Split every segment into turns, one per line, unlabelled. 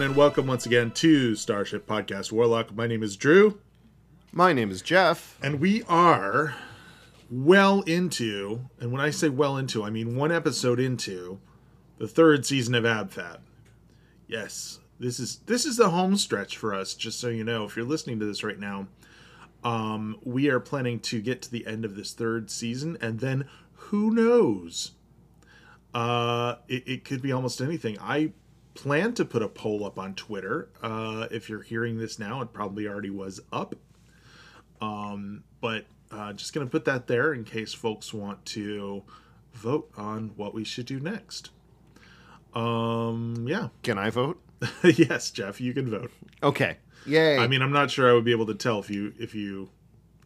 everyone, and welcome once again to Starship Podcast Warlock. My name is Drew,
My name is Jeff.
and we are well into, and when I say well into, I mean one episode into the third season of AbFab. Yes, this is this is the home stretch for us. Just so you know, if you're listening to this right now, um, we are planning to get to the end of this third season, and then who knows? Uh, it, it could be almost anything. I plan to put a poll up on Twitter. Uh, if you're hearing this now, it probably already was up. Um, but uh, just gonna put that there in case folks want to vote on what we should do next. Um, yeah.
Can I vote?
yes, Jeff, you can vote.
Okay. Yay.
I mean, I'm not sure I would be able to tell if you if you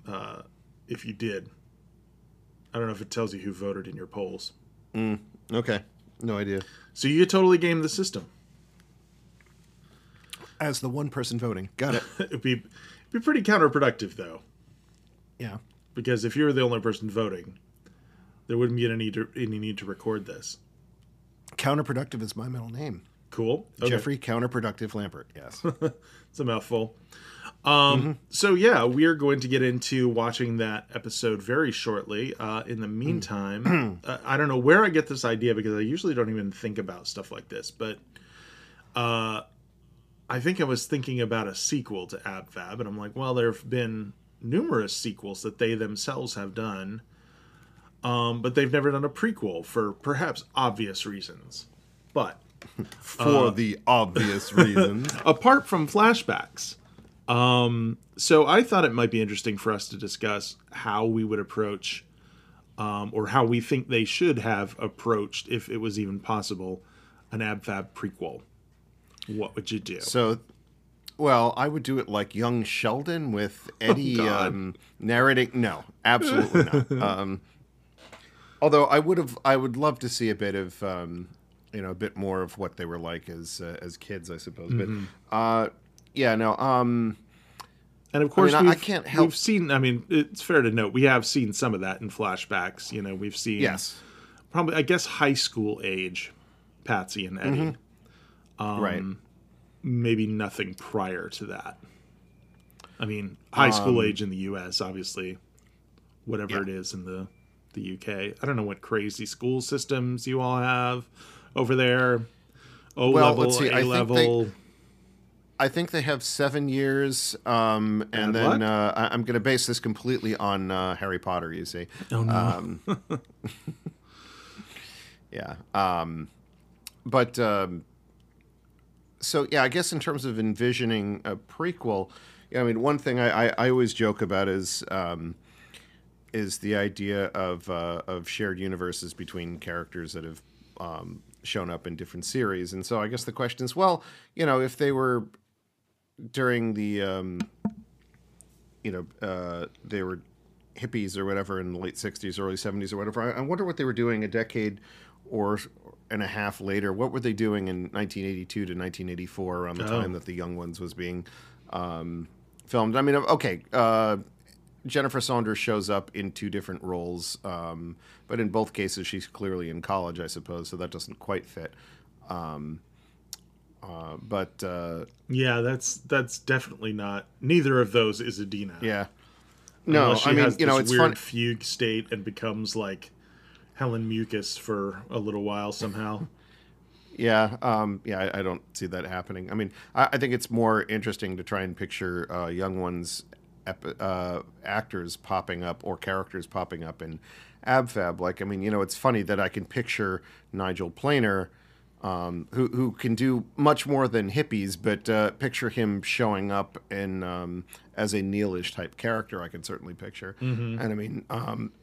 uh, if you did. I don't know if it tells you who voted in your polls.
Mm, okay. No idea.
So you totally game the system.
As the one person voting. Got it.
It'd be it'd be pretty counterproductive though,
yeah.
because if you're the only person voting, there wouldn't be any need to, any need to record this.
Counterproductive is my middle name.
Cool. Okay.
Jeffrey Counterproductive Lampert. Yes.
It's a mouthful. Um, So yeah, we are going to get into watching that episode very shortly. Uh, in the meantime, uh, I don't know where I get this idea because I usually don't even think about stuff like this, but uh, I think I was thinking about a sequel to AbFab, and I'm like, well, there have been numerous sequels that they themselves have done, um, but they've never done a prequel for perhaps obvious reasons. But
For the obvious reasons.
apart from flashbacks. Um, so I thought it might be interesting for us to discuss how we would approach, um, or how we think they should have approached, if it was even possible, an AbFab prequel. What would you do?
So, well, I would do it like young Sheldon with Eddie
Oh,
um, narrating. No, absolutely not. Um, although I would have, I would love to see a bit of, um, you know, a bit more of what they were like as uh, as kids, I suppose.
Mm-hmm.
But uh, yeah, no. Um,
and of course,
I mean, I- I can't help-
We've seen. I mean, it's fair to note we have seen some of that in flashbacks. You know, we've seen
yes,
probably I guess high school age, Patsy and Eddie. Um,
right.
maybe nothing prior to that. I mean, high school
Um,
age in the U.S. obviously, whatever
Yeah.
it is in the the U.K. I don't know what crazy school systems you all have over there. O
Well,
level,
let's see, I
A level.
I think they have seven years, um, and
And
then uh, I- I'm going to base this completely on uh, Harry Potter. You see,
Oh no!
um, yeah. Um, but um, so yeah, I guess in terms of envisioning a prequel, yeah, I mean, one thing I, I, I always joke about is um, is the idea of uh, of shared universes between characters that have um, shown up in different series, and so I guess the question is, well, you know, if they were during the um, you know uh, they were hippies or whatever in the late 60s early 70s or whatever. I, I wonder what they were doing a decade or and a half later. What were they doing in 1982 to 1984 around the
Oh.
time that the young ones was being um, filmed? I mean okay uh, jennifer saunders shows up in two different roles um, but in both cases she's clearly in college i suppose so that doesn't quite fit. Um, uh, but uh,
yeah, that's that's definitely not. Neither of those is Edina.
yeah no
Unless she
i mean
has
you know it's
weird
fun
fugue state and becomes like Helen Mucus for a little while somehow.
Yeah, um, yeah, I, I don't see that happening. I mean, I, I think it's more interesting to try and picture uh, young ones, ep- uh, actors popping up or characters popping up in AbFab. Like, I mean, you know, it's funny that I can picture Nigel Planer, um, who who can do much more than hippies, but uh, picture him showing up in um, as a Neelish type character. I can certainly picture, and I mean, um,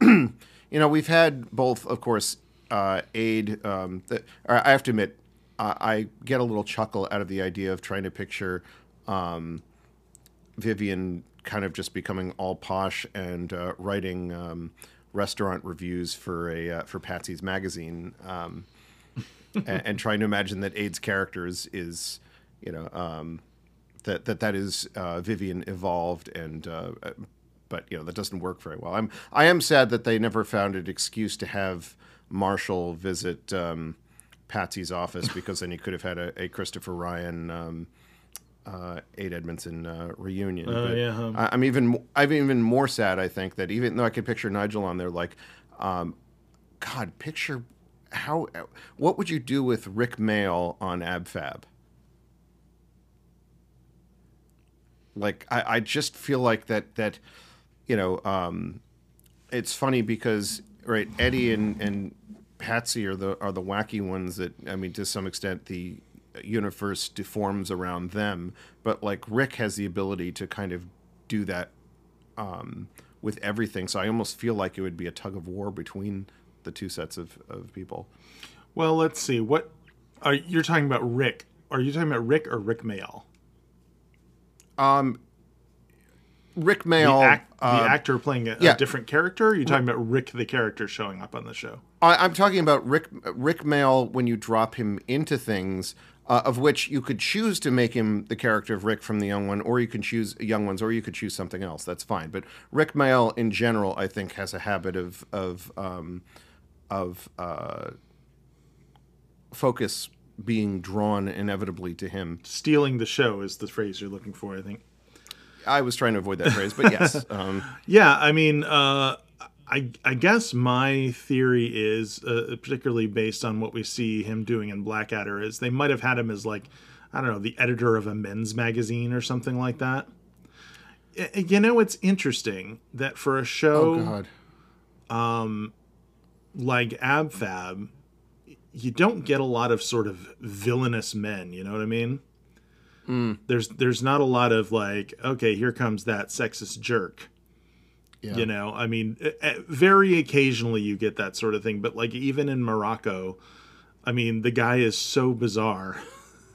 you know, we've had both, of course, uh, Ade. Um, that, I have to admit, I, I get a little chuckle out of the idea of trying to picture um, Vivian kind of just becoming all posh and uh, writing um, restaurant reviews for a uh, for Patsy's magazine, um, and, and trying to imagine that Ade's character is, is you know um, that that that is uh, Vivian evolved and. Uh, but you know that doesn't work very well. I'm I am sad that they never found an excuse to have Marshall visit um, Patsy's office because then you could have had a, a Christopher Ryan. Um, uh, Ade Edmondson uh, reunion.
Oh,
But
yeah, huh.
I, I'm even I'm even more sad. I think that even though I could picture Nigel on there, like, um, God, picture how what would you do with Rick Mayall on AbFab? Like, I, I just feel like that that you know, um, it's funny because right, Eddie and and Patsy are the are the wacky ones that I mean, to some extent, the universe deforms around them. But like Rick has the ability to kind of do that um, with everything. So I almost feel like it would be a tug of war between the two sets of, of people.
Well, let's see. What are you're talking about? Rick? Are you talking about Rick or Rick Mayall?
Um, Rick
The,
Mail,
act, the
uh,
actor playing a, a different character. Are you talking about Rick, the character showing up on the show?
I, I'm talking about Rick Rick Mayall when you drop him into things. Uh, of which you could choose to make him the character of Rick from the Young One, or you can choose Young Ones, or you could choose something else. That's fine. But Rick Mayall, in general, I think has a habit of of um, of uh, focus being drawn inevitably to him.
Stealing the show is the phrase you're looking for, I think.
I was trying to avoid that phrase, but yes, um,
Yeah, I mean, uh, I I guess my theory is, uh, particularly based on what we see him doing in Blackadder, is they might have had him as like, I don't know, the editor of a men's magazine or something like that. You know, it's interesting that for a show
oh god,
like AbFab, you don't get a lot of sort of villainous men. You know what I mean? Hmm. There's there's not a lot of like, okay, here comes that sexist jerk.
yeah,
You know, I mean, very occasionally you get that sort of thing, but like even in Morocco, I mean, the guy is so bizarre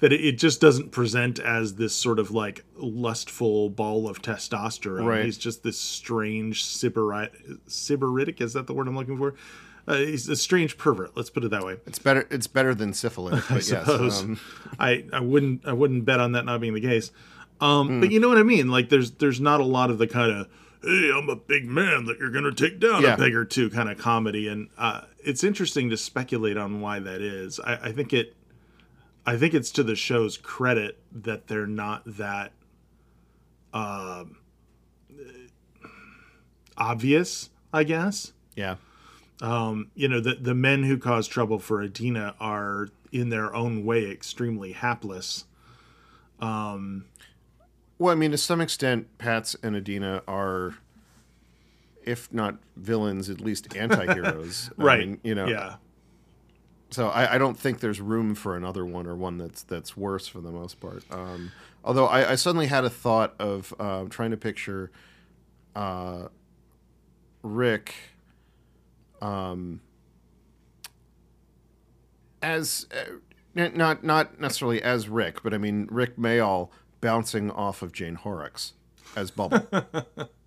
that it, just doesn't present as this sort of like lustful ball of testosterone.
Right.
He's just this strange sybari- sybaritic. Is that the word I'm looking for? Uh, he's a strange pervert. Let's put it that way.
it's better. It's better than syphilis, but yes,
suppose.
um,
I, I wouldn't I wouldn't bet on that not being the case. Um,
Hmm.
But you know what I mean? Like there's there's not a lot of the kind of hey I'm a big man that you're gonna take down
Yeah.
a peg or two kind of comedy, and uh, it's interesting to speculate on why that is. I, I think it I think it's to the show's credit that they're not that um, obvious. I guess
yeah.
um, you know, the the men who cause trouble for Edina are in their own way extremely hapless.
Well, I mean, to some extent, Pats and Edina are, if not villains, at least anti-heroes. I
Right.
mean, you know.
Yeah.
So I, I don't think there's room for another one or one that's that's worse for the most part. Um, although I, I suddenly had a thought of uh, trying to picture uh, Rick um, as uh, not not necessarily as Rick, but I mean Rick Mayall bouncing off of Jane Horrocks as Bubble.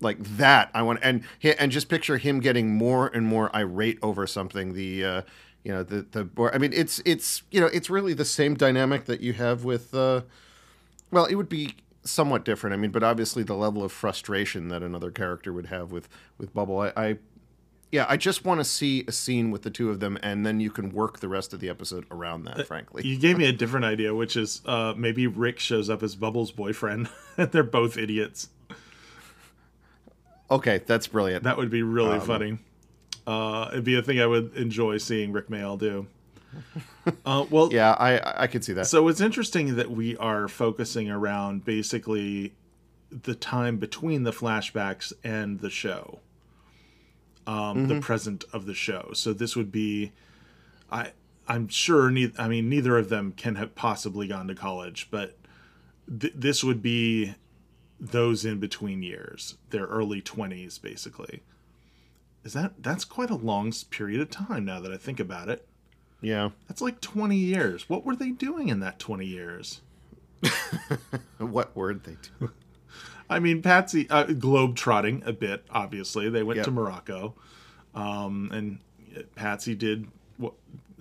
like that i want and and just picture him getting more and more irate over something the uh you know the the i mean it's it's you know it's really the same dynamic that you have with uh well it would be somewhat different i mean but obviously the level of frustration that another character would have with with bubble i, I yeah i just want to see a scene with the two of them and then you can work the rest of the episode around that frankly
You gave me a different idea, which is uh, maybe Rick shows up as Bubbles' boyfriend, and they're both idiots.
Okay that's brilliant
That would be really
Um,
funny. Uh, it'd be a thing I would enjoy seeing Rick Mayall do. Uh, well,
yeah i i could see that
So it's interesting that we are focusing around basically the time between the flashbacks and the show, um, the present of the show. So this would be, I I'm sure. Ne- I mean, neither of them can have possibly gone to college, but th- this would be those in between years, their early twenties, basically. Is that that's quite a long period of time now that I think about it.
yeah
That's like 20 years. What were they doing in that 20 years?
what word they do
I mean, Patsy, uh, globe trotting a bit, obviously. They went
Yep.
to Morocco, um, and Patsy did what,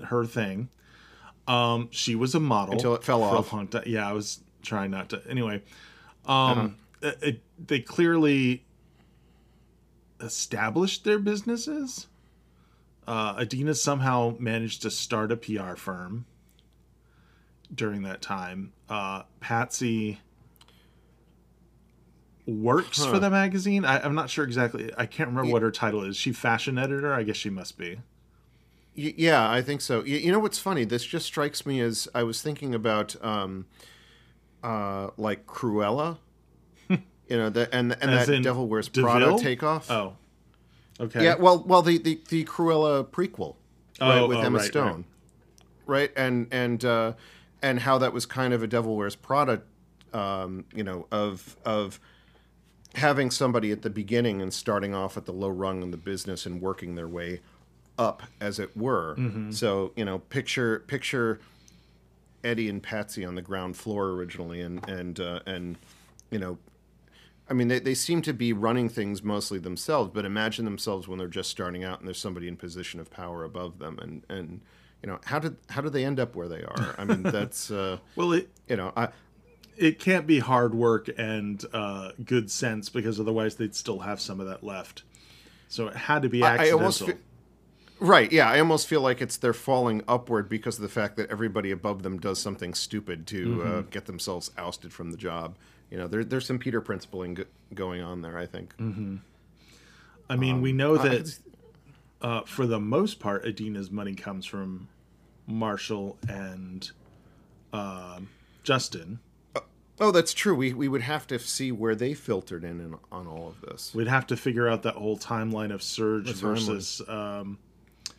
her thing. Um, she was a model
Until it fell off.
long. Yeah, I was trying not to. Anyway, um, it- it- they clearly established their businesses. Uh, Edina somehow managed to start a PR firm during that time. Uh, Patsy works
Huh.
for the magazine. I, I'm not sure exactly. I can't remember what her title is. She fashion editor. I guess she must be.
Y- yeah, I think so. Y- you know what's funny? This just strikes me as I was thinking about, um, uh, like Cruella. You know, the, and and
As
that Devil Wears
DeVille?
Prada takeoff.
Oh, okay.
Yeah, well, well, the the, the Cruella prequel, right,
Oh,
with
oh,
Emma
right,
Stone, right. and and uh, and how that was kind of a Devil Wears Prada, um, you know, of of having somebody at the beginning and starting off at the low rung in the business and working their way up, as it were.
Mm-hmm.
So you know, picture picture Eddie and Patsy on the ground floor originally, and and uh, and you know, I mean, they, they seem to be running things mostly themselves, but imagine themselves when they're just starting out and there's somebody in position of power above them, and and you know, how did how did they end up where they are? I mean, that's uh,
Well, it
you know, I
it can't be hard work and uh, good sense because otherwise they'd still have some of that left. So it had to be
I- I
accidental.
fe- right, yeah, I almost feel like it's they're falling upward because of the fact that everybody above them does something stupid to uh, get themselves ousted from the job. You know, there, there's some Peter principling go- going on there. I think.
I mean, we know
I-
that uh, for the most part, Edina's money comes from Marshall and um Justin.
Oh, that's true. We we would have to see where they filtered in, in on all of this.
We'd have to figure out that whole timeline of Serge
The
versus um,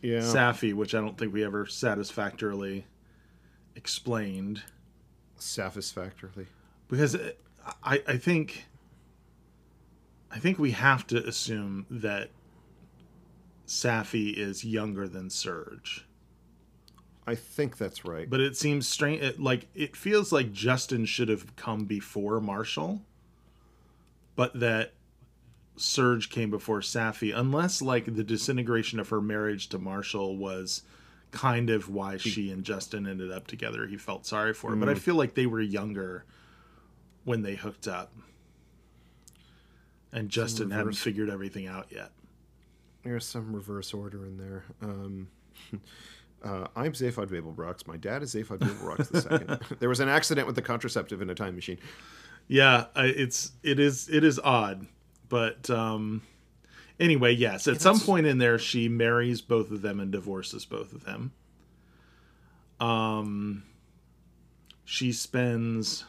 Yeah.
Saffy, which I don't think we ever satisfactorily explained.
Satisfactorily.
because it- I, I think I think we have to assume that Saffy is younger than Serge.
I think that's right.
But it seems strange it, like it feels like Justin should have come before Marshall, but that Serge came before Saffy unless like the disintegration of her marriage to Marshall was kind of why she and Justin ended up together. He felt sorry for her, but I mm. feel like they were younger when they hooked up. And Justin hadn't figured everything out yet.
There's some reverse order in there. Um, uh, I'm Zaphod Beeblebrox. My dad is Zaphod Beeblebrox the second. there was an accident with the contraceptive in a time machine.
Yeah, it's it is it is odd, but um, anyway, yes. At some point in there, she marries both of them and divorces both of them. Um, she spends.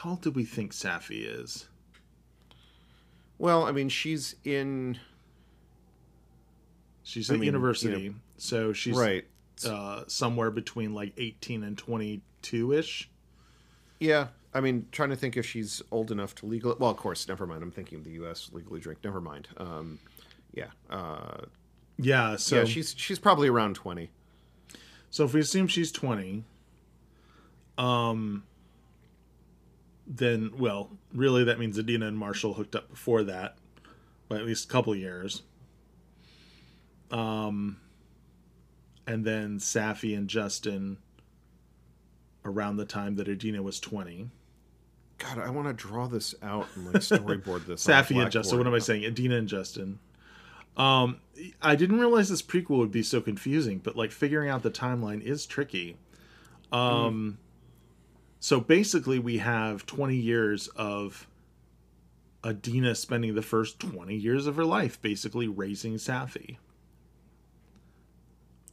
How old do we think Saffy is?
Well, I mean, she's in
She's
I
at
mean,
university,
you know,
so she's
right.
uh, somewhere between like eighteen and twenty-two ish.
Yeah, I mean, trying to think if she's old enough to legally. Well, of course, never mind. I'm thinking of the U.S. legally drink. Never mind. Um, yeah, uh,
Yeah, so
yeah, she's she's probably around twenty.
So if we assume she's 20, um then well, really that means Edina and Marshall hooked up before that by at least a couple years. Um and then Saffy and Justin around the time that Edina was 20.
God, I want to draw this out and like storyboard this.
Saffy and Justin, what am I saying? Edina and Justin. Um I didn't realize this prequel would be so confusing, but like figuring out the timeline is tricky. Um so basically we have 20 years of Edina spending the first 20 years of her life basically raising Saffy.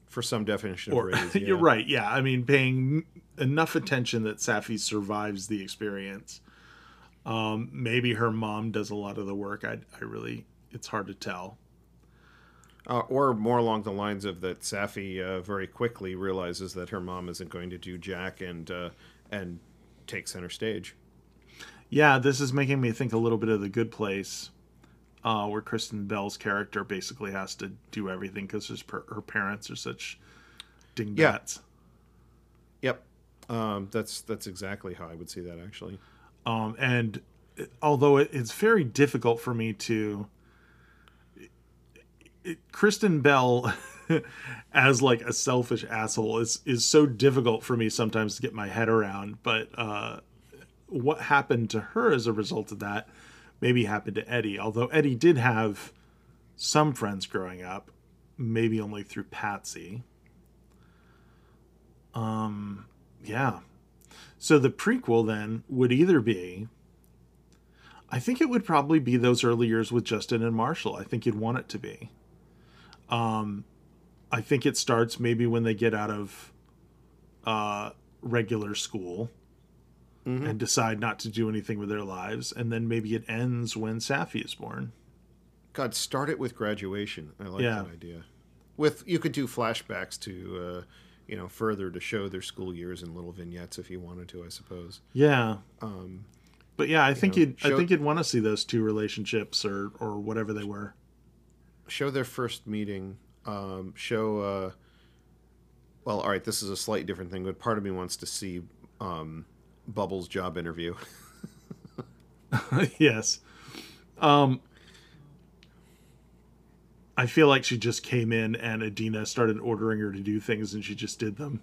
For some definition of
Or
raise,
you're right. Yeah, I mean paying enough attention that Saffy survives the experience. Um maybe her mom does a lot of the work. I I really it's hard to tell.
Uh, or more along the lines of that Saffy uh, very quickly realizes that her mom isn't going to do Jack and uh, and take center stage.
Yeah, this is making me think a little bit of the Good Place, uh, where Kristen Bell's character basically has to do everything because her, her parents are such dingbats.
Yep, um, that's that's exactly how I would see that actually.
Um, and although it, it's very difficult for me to, it, Kristen Bell as like a selfish asshole is is so difficult for me sometimes to get my head around. But uh, what happened to her as a result of that maybe happened to Eddie. Although Eddie did have some friends growing up. maybe only through Patsy. Um, yeah. So the prequel then would either be. I think it would probably be those early years with Justin and Marshall. I think you'd want it to be. Um, I think it starts maybe when they get out of uh, regular school and decide not to do anything with their lives, and then maybe it ends when Saffy is born.
God, start it with graduation. I like
Yeah.
that idea. With you could do flashbacks to, uh, you know, further to show their school years in little vignettes if you wanted to. I suppose.
Yeah,
Um,
but yeah, I think
know,
you'd I think you'd want to see those two relationships or or whatever they were.
show their first meeting. Um, show. Uh, well, all right. This is a slightly different thing, but part of me wants to see um, Bubbles' job interview.
yes. Um I feel like she just came in and Edina started ordering her to do things and she just did them.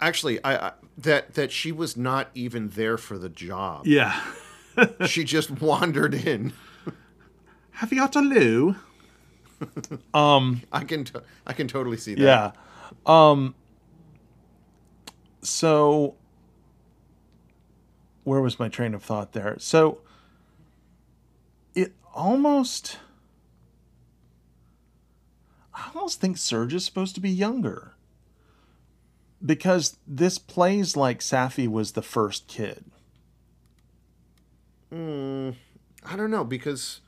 Actually, I, I that that she was not even there for the job.
Yeah.
She just wandered in.
Have you got a loo? Um
I can t- I can totally see that.
yeah. Um so where was my train of thought there? So it almost I almost think Serge is supposed to be younger. Because this plays like Saffy was the first kid.
Mm, I don't know because.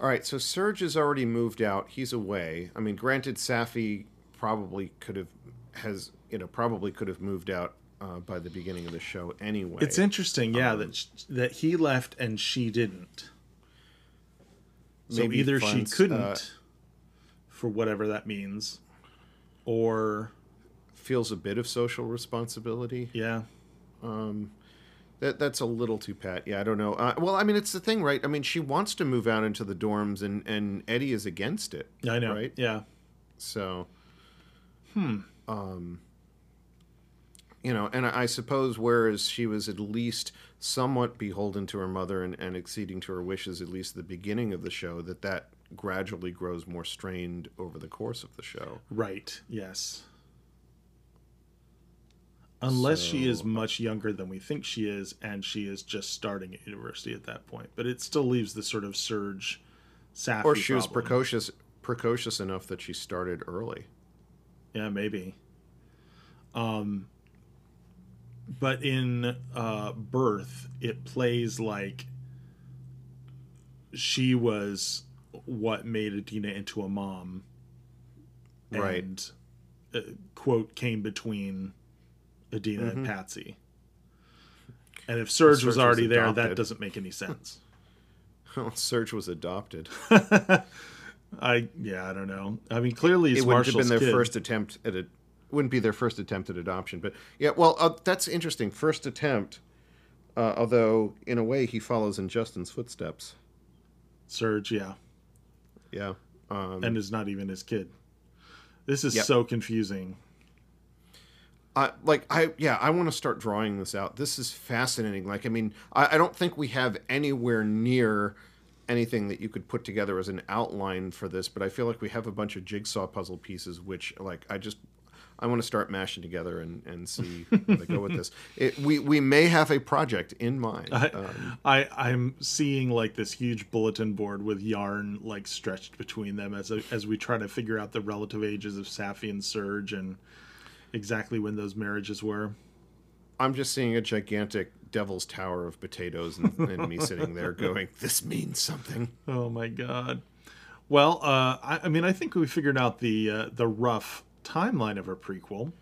All right, so Serge has already moved out. He's away. I mean, granted, Saffy probably could have has you know probably could have moved out uh, by the beginning of the show anyway.
It's interesting, yeah, that sh- that he left and she didn't. So
Maybe
either she couldn't,
uh,
for whatever that means, or
feels a bit of social responsibility.
yeah,
That that's a little too pat. Yeah, I don't know. Uh, well, I mean, it's the thing, right? I mean, she wants to move out into the dorms, and and Eddie is against it.
I know,
Right?
yeah,
So, hmm. Um, you know, and I, suppose whereas she was at least somewhat beholden to her mother and, and acceding to her wishes, at least at the beginning of the show, that that gradually grows more strained over the course of the show.
right, yes. Unless she is much younger than we think she is, and she is just starting at university at that point, but it still leaves the sort of Serge. Saffy
Or she was precocious precocious enough that she started early.
Yeah, maybe. Um, but in uh, Birth, it plays like she was what made Edina into a mom.
Right.
And, uh, quote, came between Edina
Mm-hmm.
and Patsy. And if Serge,
Serge
was
was
already there, that doesn't make any sense.
Serge was adopted.
I yeah, I don't know. I mean, clearly he's
it wouldn't have been their
kid.
first attempt at it. Wouldn't be their first attempt at adoption, but yeah. Well, uh, that's interesting. First attempt, uh, although in a way he follows in Justin's footsteps.
Serge, yeah.
Yeah. Um,
and is not even his kid. This is
Yep.
so confusing.
Like I yeah I want to start drawing this out. This is fascinating. Like I mean I, I don't think we have anywhere near anything that you could put together as an outline for this, but I feel like we have a bunch of jigsaw puzzle pieces which like I just I want to start mashing together and, and see where they go with this. It, we we may have a project in mind.
I,
Um,
I I'm seeing like this huge bulletin board with yarn like stretched between them as as we try to figure out the relative ages of Saffy and Serge and exactly when those marriages were.
I'm just seeing a gigantic devil's tower of potatoes and, and me sitting there going, "This means something."
Oh my god. Well, uh, I, I mean, I think we figured out the uh, the rough timeline of a prequel.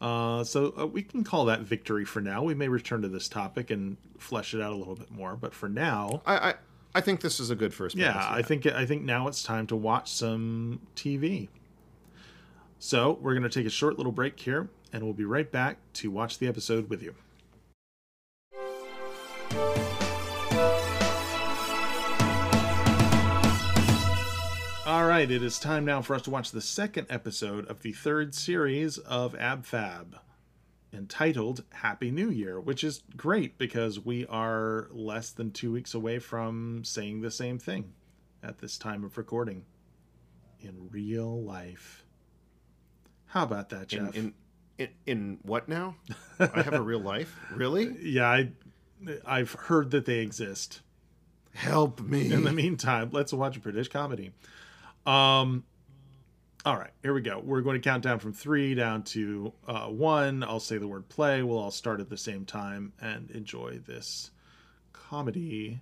Uh, so uh, we can call that victory for now. We may return to this topic and flesh it out a little bit more, but for now,
I I, I think this is a good first.
yeah, I think I think now it's time to watch some TV. So we're going to take a short little break here, and we'll be right back to watch the episode with you. All right, it is time now for us to watch the second episode of the third series of AbFab, entitled Happy New Year, which is great because we are less than two weeks away from saying the same thing at this time of recording in real life. How about that,
In,
Jeff?
in in in what now? I have a real life. Really?
yeah, I, I've heard that they exist.
Help me.
In the meantime, let's watch a British comedy. Um, all right, here we go. We're going to count down from three down to uh, one. I'll say the word play. We'll all start at the same time and enjoy this comedy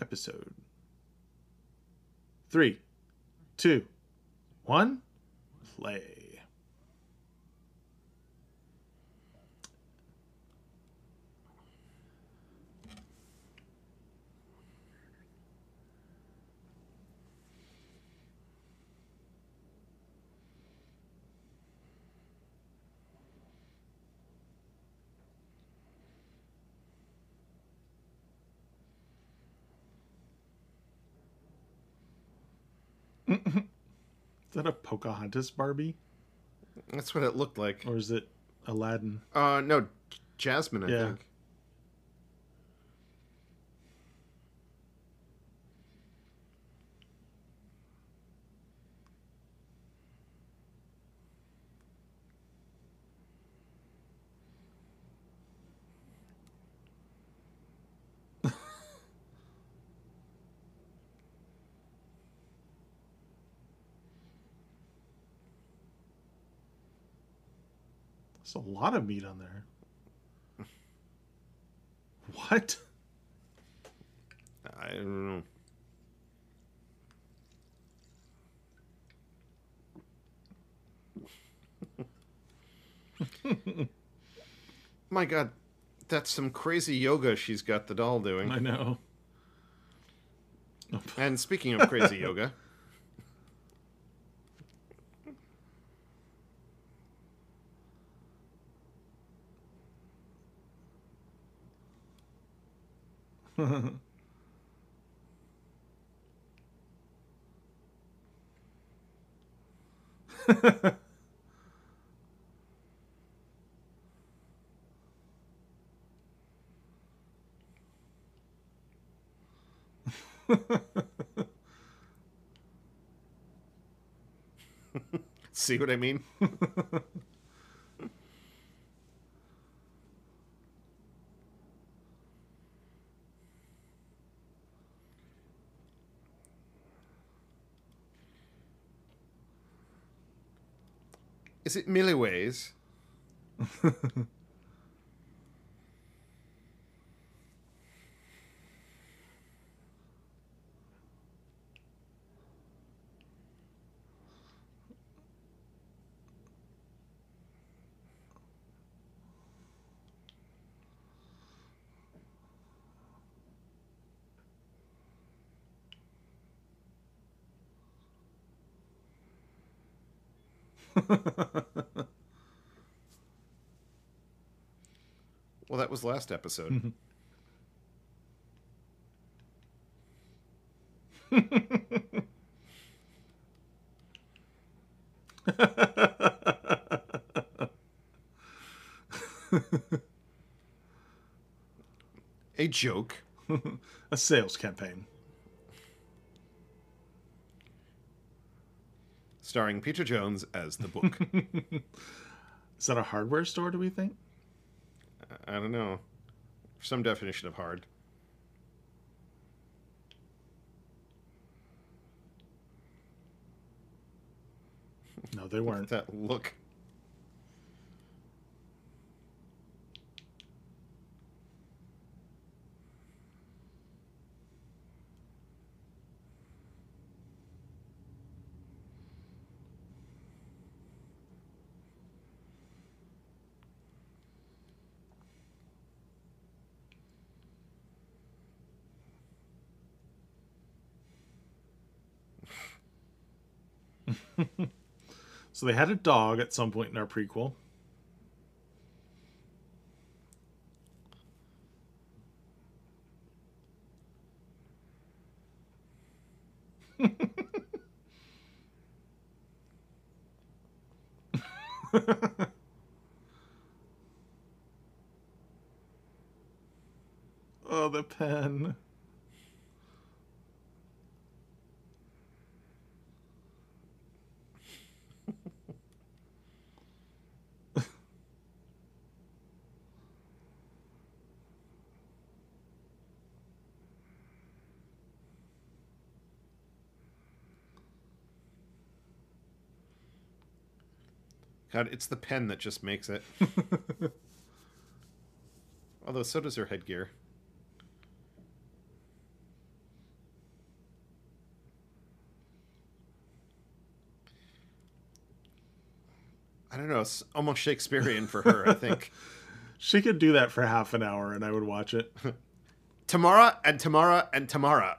episode. Three, two, one, play. Is that a Pocahontas Barbie?
That's what it looked like.
Or is it Aladdin?
Uh, no, Jasmine. I
Yeah.
think.
Lot of meat on there. What?
I don't know. My God, that's some crazy yoga she's got the doll doing.
I know.
And speaking of crazy yoga, see what I mean? Is it milliways? Well, that was last episode. Mm-hmm. A joke.
A sales campaign.
starring Peter Jones as the book.
Is that a hardware store, do we think?
I don't know. Some definition of hard.
No, they weren't.
That look.
So they had a dog at some point in our prequel. oh, the pen.
God, it's the pen that just makes it. Although so does her headgear. I don't know. It's almost Shakespearean for her, I think.
She could do that for half an hour and I would watch it.
Tamara and Tamara and Tamara.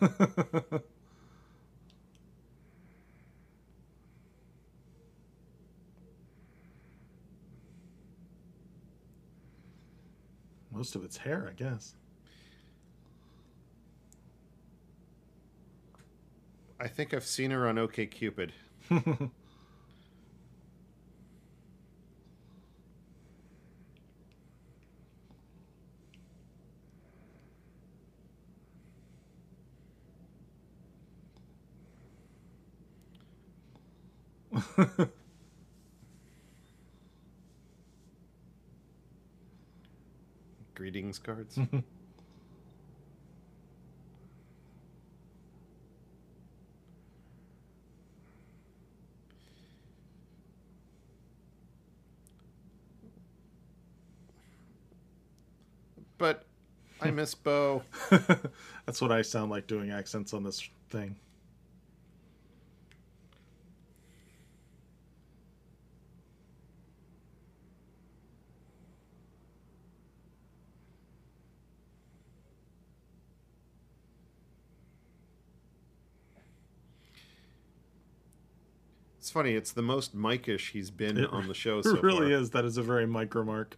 Most of it's hair, I guess.
I think I've seen her on OK Cupid. Greetings cards. but I miss Bo.
That's what I sound like doing accents on this thing.
It's funny. It's the most Mikish he's been
It
on the show so
it really
far.
is. That is a very micro mark.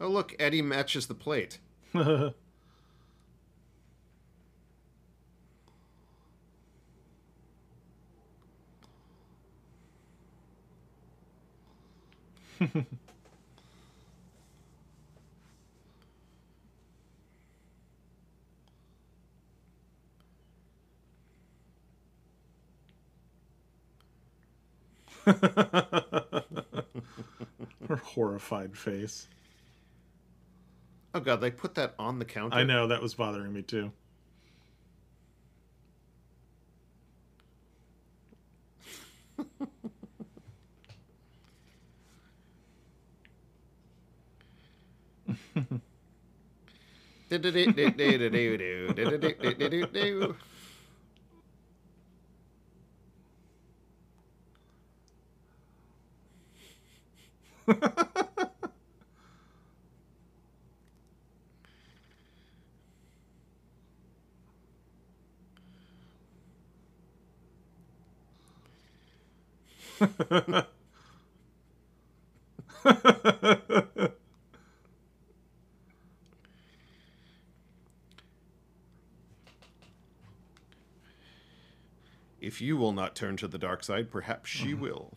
Oh look, Eddie matches the plate.
Her horrified face.
Oh god, they put that on the counter.
I know that was bothering me too.
If you will not turn to the dark side, perhaps she mm-hmm. will.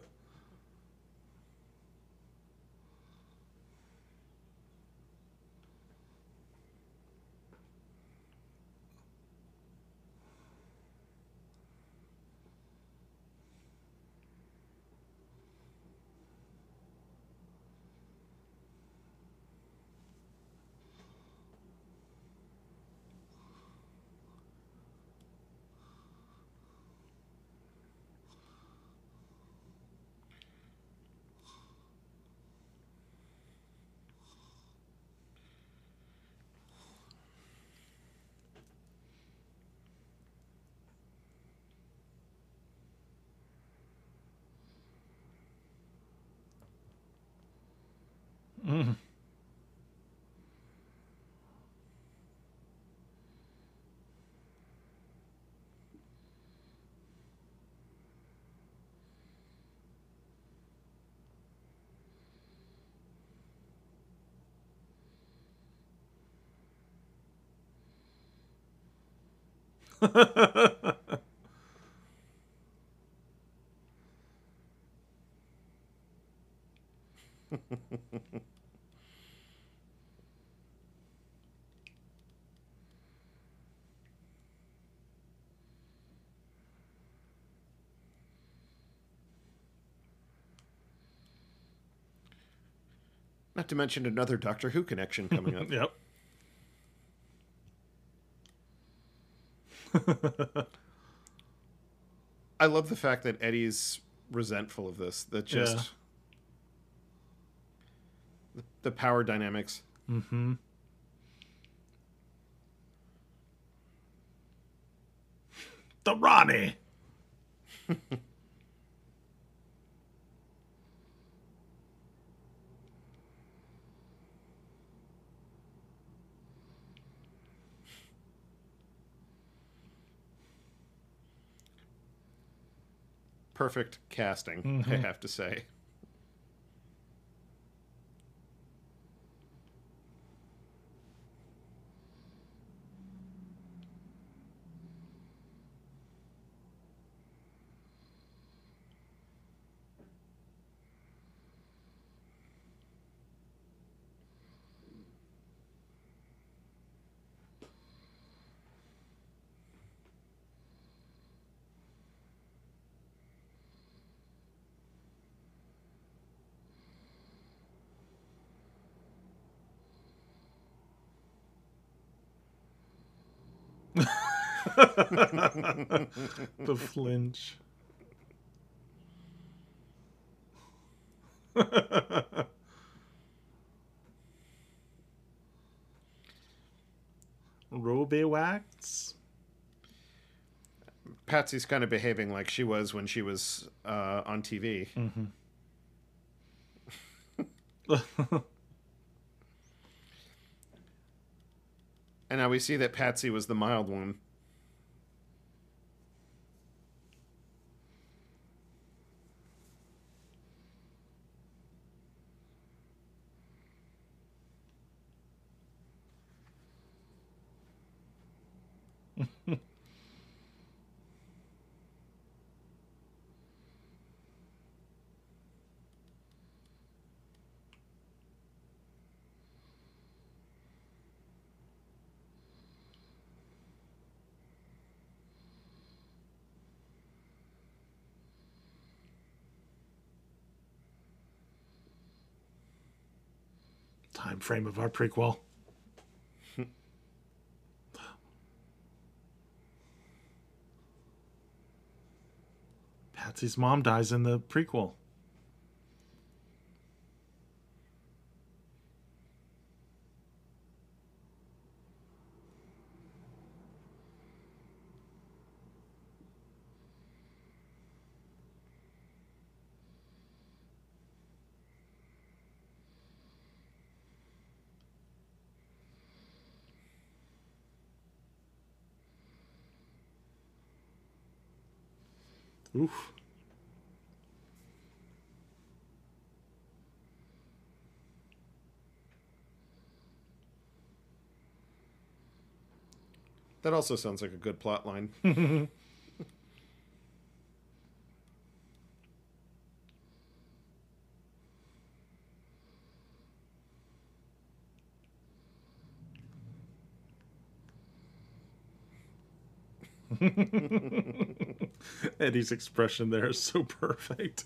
Not to mention another Doctor Who connection coming up.
yep.
I love the fact that Eddie's resentful of this. That just
Yeah.
the, the power dynamics.
Mm-hmm. The Ronnie.
Perfect casting, I mm-hmm. have to say.
the flinch. Robe wax.
Patsy's kind of behaving like she was when she was uh, on TV. And now we see that Patsy was the mild one.
Time frame of our prequel. Patsy's mom dies in the prequel. Oof.
That also sounds like a good plot line.
Eddie's expression there is so perfect.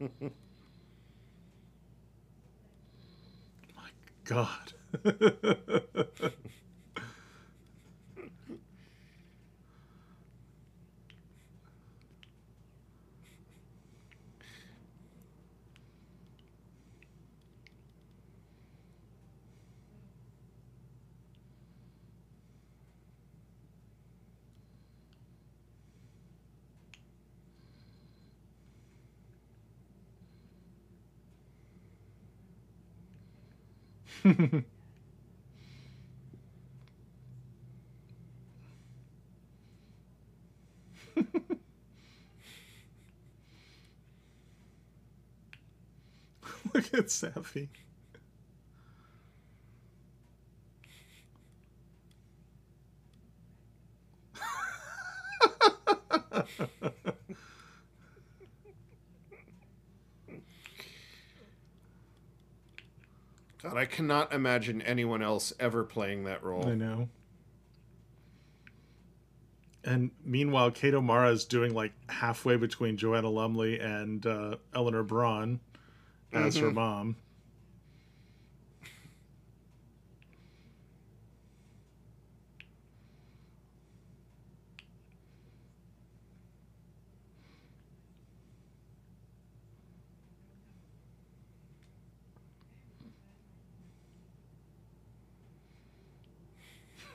My God. Look at Saffy.
God, I cannot imagine anyone else ever playing that role.
I know. And meanwhile, Kate O'Mara is doing like halfway between Joanna Lumley and uh, Eleanor Bron as her mom.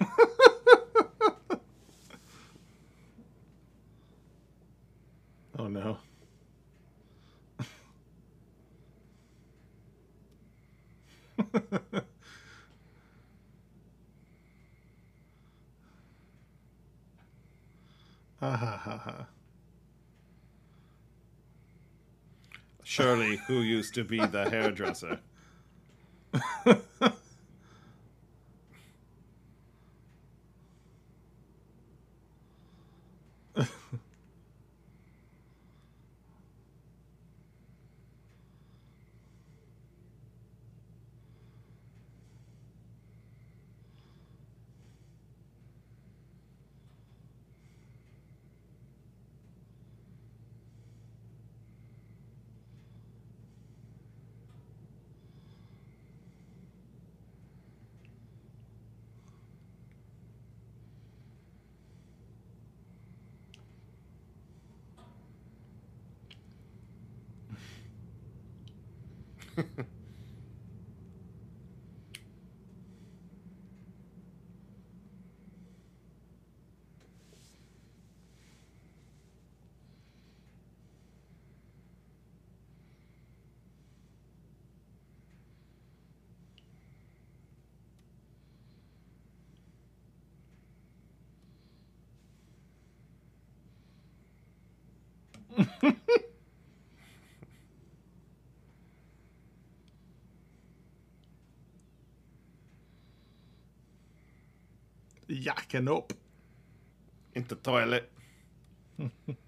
oh no. Ah, ha ha ha ha.
Shirley, who used to be the hairdresser.
Yakking up.
In the toilet.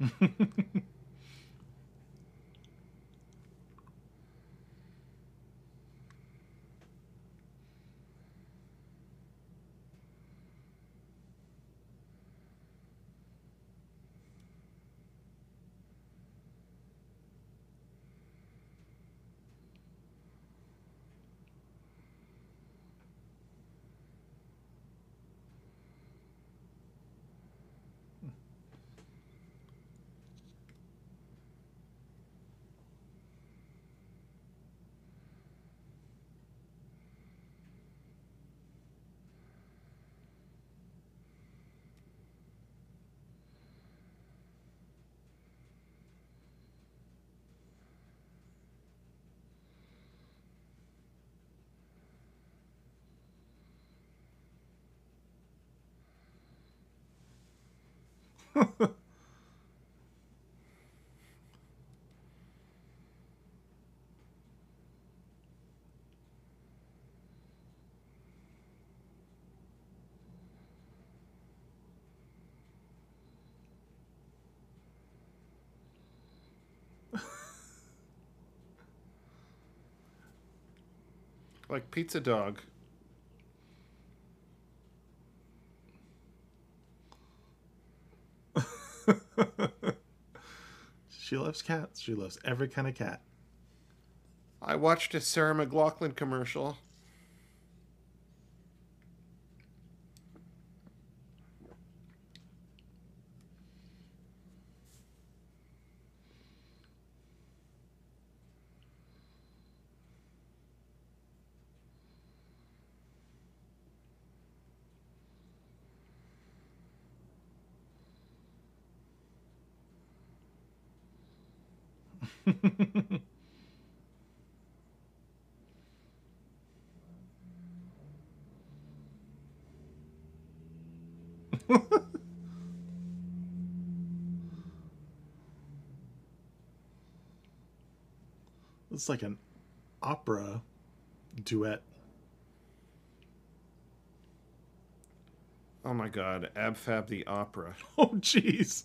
What?
Like pizza dog.
She loves cats. She loves every kind of cat.
I watched a Sarah McLachlan commercial.
It's like an opera duet.
Oh my god, Abfab the Opera.
Oh, jeez.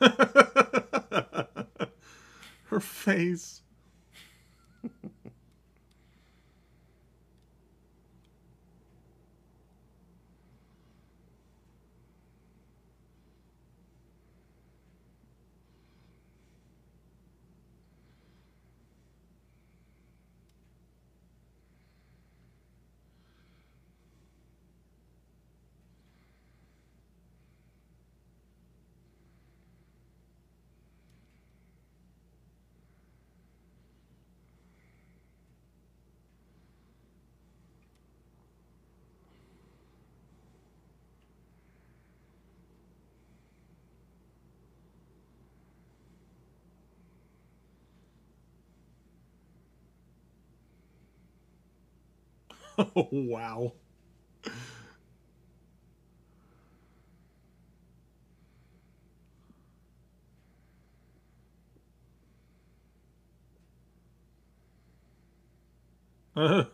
Her face. Oh, wow. Uh,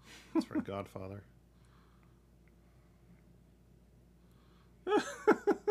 That's for Godfather.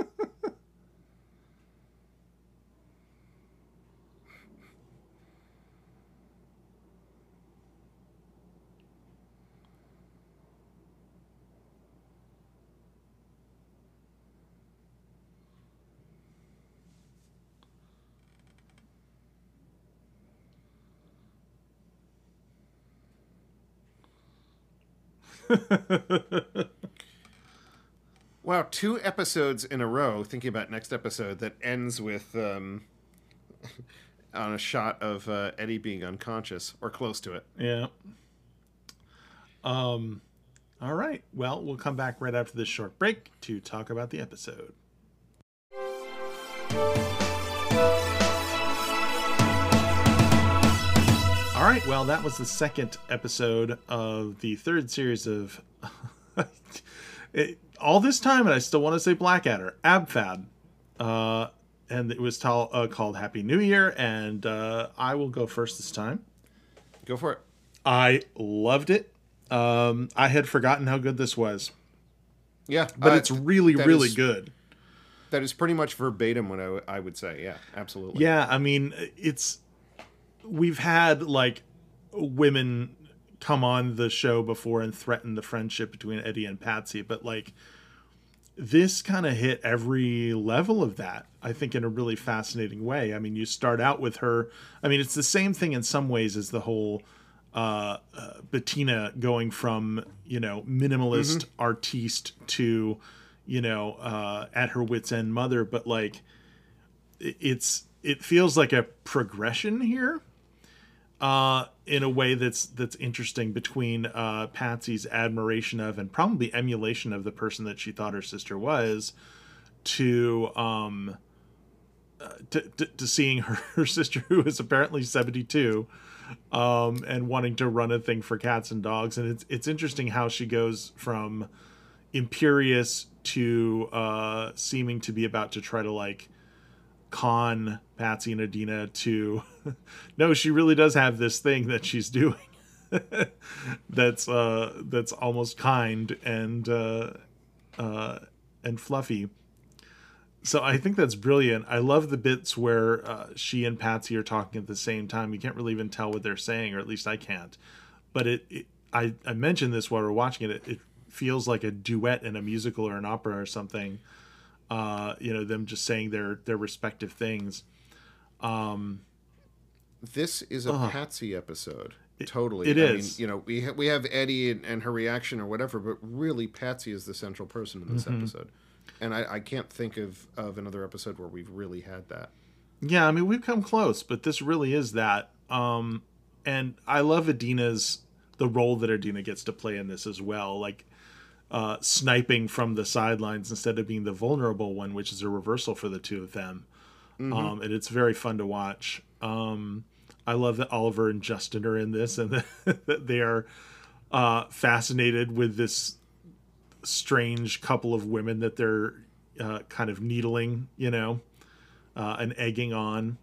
Wow, two episodes in a row. Thinking about next episode that ends with um, on a shot of uh, Eddie being unconscious or close to it.
yeah. Um. All right. Well, we'll come back right after this short break to talk about the episode. All right. Well, that was the second episode of the third series of. it, all this time, and I still want to say Blackadder, Abfab. Uh, and it was tall, uh, called Happy New Year, and uh, I will go first this time.
Go for it.
I loved it. Um, I had forgotten how good this was,
Yeah,
but
uh,
it's really, really
is-
good.
That is pretty much verbatim what I, w- I would say. Yeah, absolutely.
Yeah, I mean, it's we've had like women come on the show before and threaten the friendship between Eddie and Patsy, but like this kind of hit every level of that. I think in a really fascinating way. I mean, you start out with her. I mean, it's the same thing in some ways as the whole uh, uh Bettina going from you know minimalist artiste to you know uh at her wits end mother, but like it's it feels like a progression here uh in a way that's that's interesting between uh Patsy's admiration of and probably emulation of the person that she thought her sister was to um uh, to, to, to seeing her, her sister who is apparently 72 um and wanting to run a thing for cats and dogs. And it's it's interesting how she goes from imperious to uh seeming to be about to try to like con Patsy and Edina to no, she really does have this thing that she's doing that's uh that's almost kind and uh uh and fluffy. So I think that's brilliant. I love the bits where uh, she and Patsy are talking at the same time. You can't really even tell what they're saying, or at least I can't. but it, it I I mentioned this while we are watching it. it. It feels like a duet in a musical or an opera or something. Uh, you know, them just saying their their respective things. Um,
this is a uh, Patsy episode. Totally,
it
I
is.
Mean, you know, we ha- we have Eddie and, and, her reaction or whatever, but really, Patsy is the central person in this mm-hmm. episode, and I, I can't think of of another episode where we've really had that.
Yeah, I mean, we've come close, but this really is that. Um, and I love Edina's the role that Idina gets to play in this as well, like uh, sniping from the sidelines instead of being the vulnerable one, which is a reversal for the two of them. Mm-hmm. Um, and it's very fun to watch. Um, I love that Oliver and Justin are in this, and that they are uh, fascinated with this strange couple of women that they're uh, kind of needling, you know, uh, and egging on.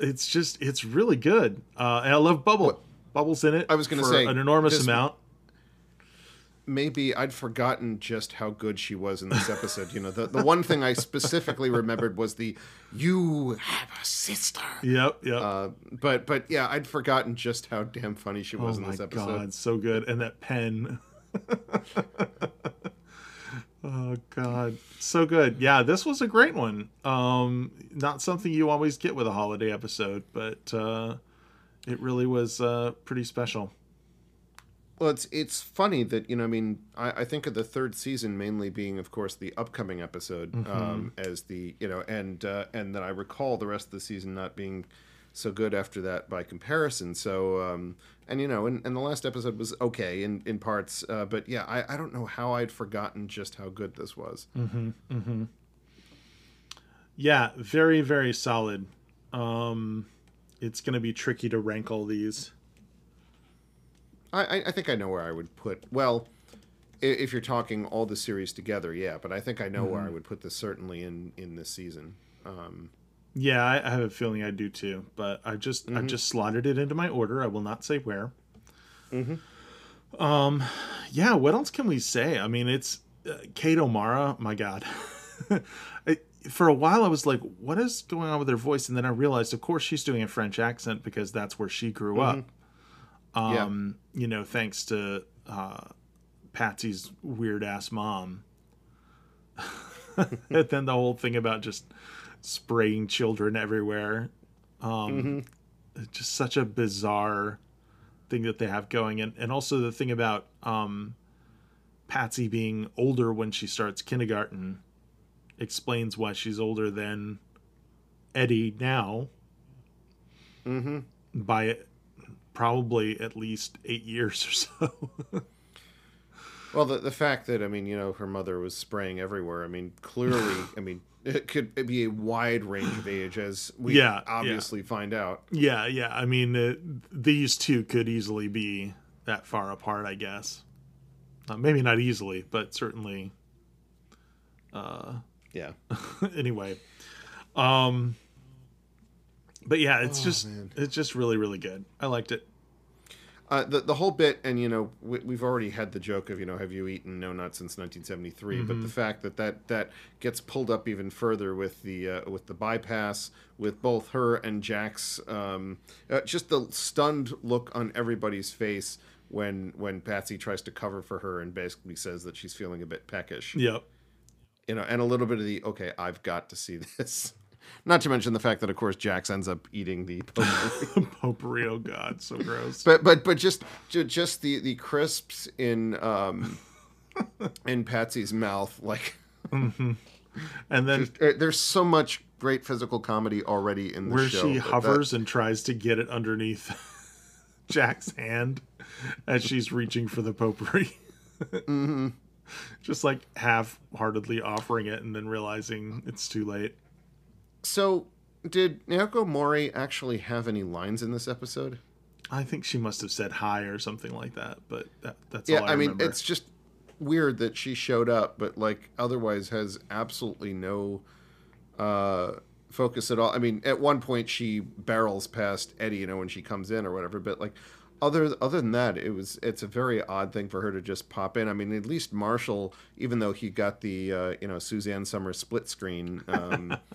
It's just it's really good, uh, and I love Bubble. What? Bubbles in it.
I was going to say
an enormous amount
maybe I'd forgotten just how good she was in this episode. You know, the, the one thing I specifically remembered was the "You have a sister."
Yep, yep.
Uh, but but yeah, I'd forgotten just how damn funny she was
oh
in this episode.
Oh my god, so good! And that pen. oh god, so good. Yeah, this was a great one. Um, not something you always get with a holiday episode, but uh, it really was uh, pretty special.
Well, it's it's funny that you know. I mean, I, I think of the third season mainly being, of course, the upcoming episode mm-hmm. um, as the you know, and uh, and then I recall the rest of the season not being so good after that by comparison. So, um, and you know, and, and the last episode was okay in in parts, uh, but yeah, I I don't know how I'd forgotten just how good this was.
Mm-hmm. Mm-hmm. Yeah, very very solid. Um, it's going to be tricky to rank all these.
I, I think I know where I would put. Well, if you're talking all the series together, yeah. But I think I know mm-hmm. where I would put this certainly in in this season. Um,
yeah, I, I, have a feeling I do too. But I just mm-hmm. I just slotted it into my order. I will not say where.
Mm-hmm.
Um, yeah. What else can we say? I mean, it's uh, Kate O'Mara. My God. I, for a while, I was like, "What is going on with her voice?" And then I realized, of course, she's doing a French accent because that's where she grew mm-hmm. up. Um, yeah. you know, thanks to uh, Patsy's weird ass mom. and then the whole thing about just spraying children everywhere. Um, mm-hmm. just such a bizarre thing that they have going, and and also the thing about um, Patsy being older when she starts kindergarten explains why she's older than Eddie now.
Mm-hmm.
By probably at least eight years or so.
well, the the fact that I mean, you know, her mother was spraying everywhere. I mean, clearly, I mean, it could be a wide range of age, as we yeah, obviously
yeah.
find out.
Yeah, yeah. I mean, uh, these two could easily be that far apart, I guess. Uh, maybe not easily, but certainly. Uh,
yeah.
anyway, um, but yeah, it's oh, just man. it's just really really good. I liked it.
Uh, the the whole bit, and you know, we, have already had the joke of you know, have you eaten no nuts since 1973? Mm-hmm. But the fact that that that gets pulled up even further with the uh, with the bypass, with both her and Jack's, um, uh, just the stunned look on everybody's face when when Patsy tries to cover for her and basically says that she's feeling a bit peckish.
Yep.
You know, and a little bit of the okay, I've got to see this. Not to mention the fact that, of course, Jax ends up eating the
potpourri. potpourri, oh god, so gross.
But but but just just the the crisps in um in Patsy's mouth, like.
Mm-hmm. And then
just, uh, there's so much great physical comedy already in the
where
show.
Where she hovers that... and tries to get it underneath Jack's hand as she's reaching for the potpourri.
mm-hmm.
Just like half-heartedly offering it and then realizing it's too late.
So, did Naoko Mori actually have any lines in this episode?
I think she must have said hi or something like that, but that, that's
yeah.
I,
I, mean, it's just weird that she showed up, but like otherwise has absolutely no uh, focus at all. I mean, at one point she barrels past Eddie, you know, when she comes in or whatever, but like other other than that, it was it's a very odd thing for her to just pop in. I mean, at least Marshall, even though he got the uh, you know Suzanne Somers split screen. Um,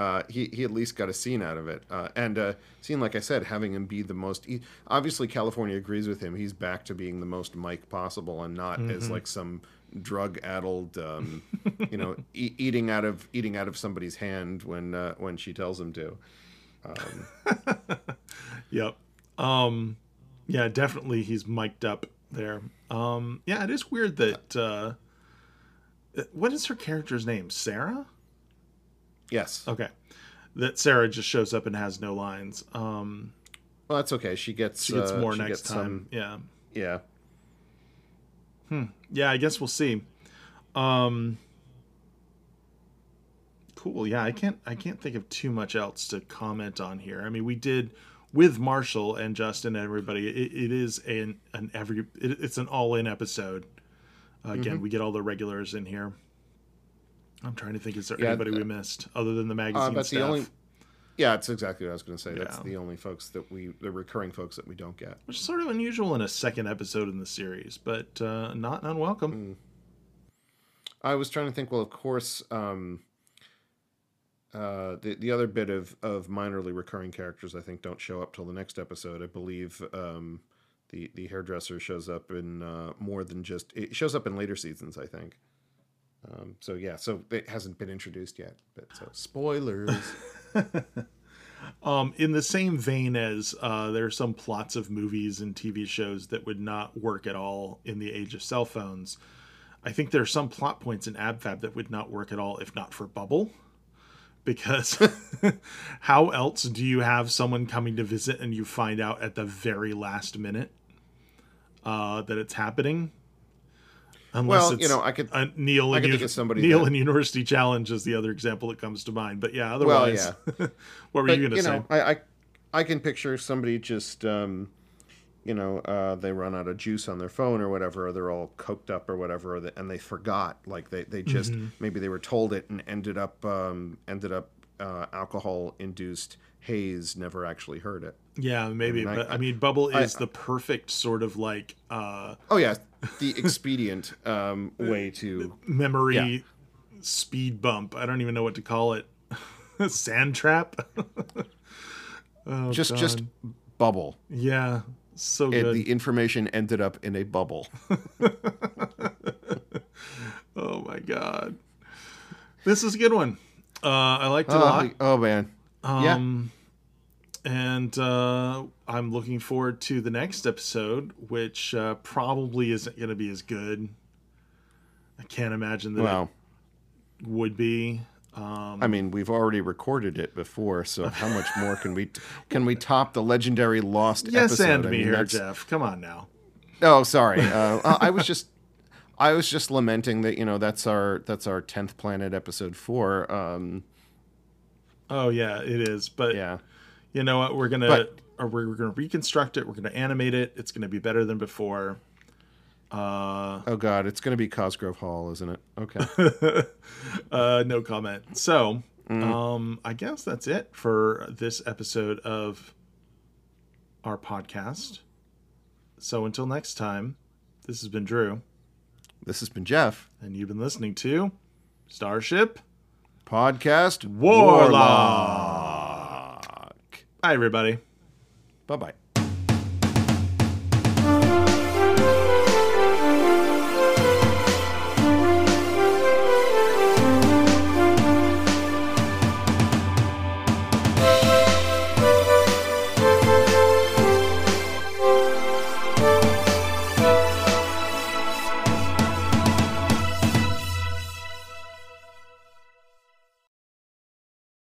uh, he he at least got a scene out of it, uh, and uh, scene like I said, having him be the most. Obviously, California agrees with him. He's back to being the most Mike possible, and not
Mm-hmm.
as like some drug-addled, um, you know, e- eating out of eating out of somebody's hand when uh, when she tells him to.
Yep. Um, yeah, definitely he's mic'd up there. Um, yeah, it is weird that. Uh, what is her character's name? Sarah.
Yes.
Okay, that Sarah just shows up and has no lines. Um,
Well, that's okay. She gets
she gets
uh,
more
she
next
gets
time.
some-
Yeah.
yeah.
Yeah, I guess we'll see. Um Cool. Yeah, I can't I can't think of too much else to comment on here. I mean, we did with Marshall and Justin and everybody. It, it is an an every it, it's an all-in episode. Uh, again,
Mm-hmm.
we get all the regulars in here. I'm trying to think is there
Yeah,
anybody we
uh,
missed other than the magazine
Uh,
staff?
the only. Yeah, that's exactly what I was going to say. That's the only folks that we, the recurring folks that we don't get.
Which is sort of unusual in a second episode in the series, but uh, not unwelcome.
I was trying to think. Well, of course, um, uh, the the other bit of of minorly recurring characters I think don't show up till the next episode. I believe um, the the hairdresser shows up in uh, more than just it shows up in later seasons. I think. Um, so yeah, so it hasn't been introduced yet. But so spoilers.
Um, in the same vein as uh, there are some plots of movies and TV shows that would not work at all in the age of cell phones. I think there are some plot points in AbFab that would not work at all if not for Bubble. Because how else do you have someone coming to visit and you find out at the very last minute uh, that it's happening? Unless
Well,
it's
you know, I could-
uh, Neil
I
and
could think of somebody
Neil
that-
and University Challenge is the other example that comes to mind. But yeah,
Well,
otherwise, what were
but
you going to say?
know, I, I I can picture somebody just um, you know uh, they run out of juice on their phone or whatever, or they're all coked up or whatever, or they, and they forgot. Like they, they just
Mm-hmm.
maybe they were told it and ended up um, ended up uh, alcohol induced haze, never actually heard it.
Yeah, maybe.
I-
but I mean, Bubble
I-
is the perfect sort of like uh,
Oh yeah, the expedient um, way to
memory
Yeah.
speed bump. I don't even know what to call it. Sand trap. oh,
just
God.
just bubble.
yeah, so
It,
good.
the information ended up in a bubble.
oh my god, this is a good one. Uh, I liked it a
oh,
lot.
oh, man, yeah.
Um, and uh, I'm looking forward to the next episode, which uh, probably isn't going to be as good. I can't imagine that would be. Um,
I mean, we've already recorded it before, so how much more can we can we top the legendary lost
yes,
episode?
and
I
me
mean,
here,
that's-
Jeff. Come on now.
Oh, sorry. Uh, I I was just I was just lamenting that you know that's our that's our tenth planet episode four. Um,
Oh yeah, it is. But
yeah,
you know what? We're gonna
But-
or we're, we're gonna reconstruct it. We're gonna animate it. It's gonna be better than before. Uh,
oh god, it's going to be Cosgrove Hall, isn't it? Okay.
uh, no comment. So,
Mm.
um, I guess that's it for this episode of our podcast. So until next time, this has been Drew,
this has been Jeff.
and you've been listening to Starship
Podcast
Warlock.
Warlock.
Bye, everybody.
Bye bye.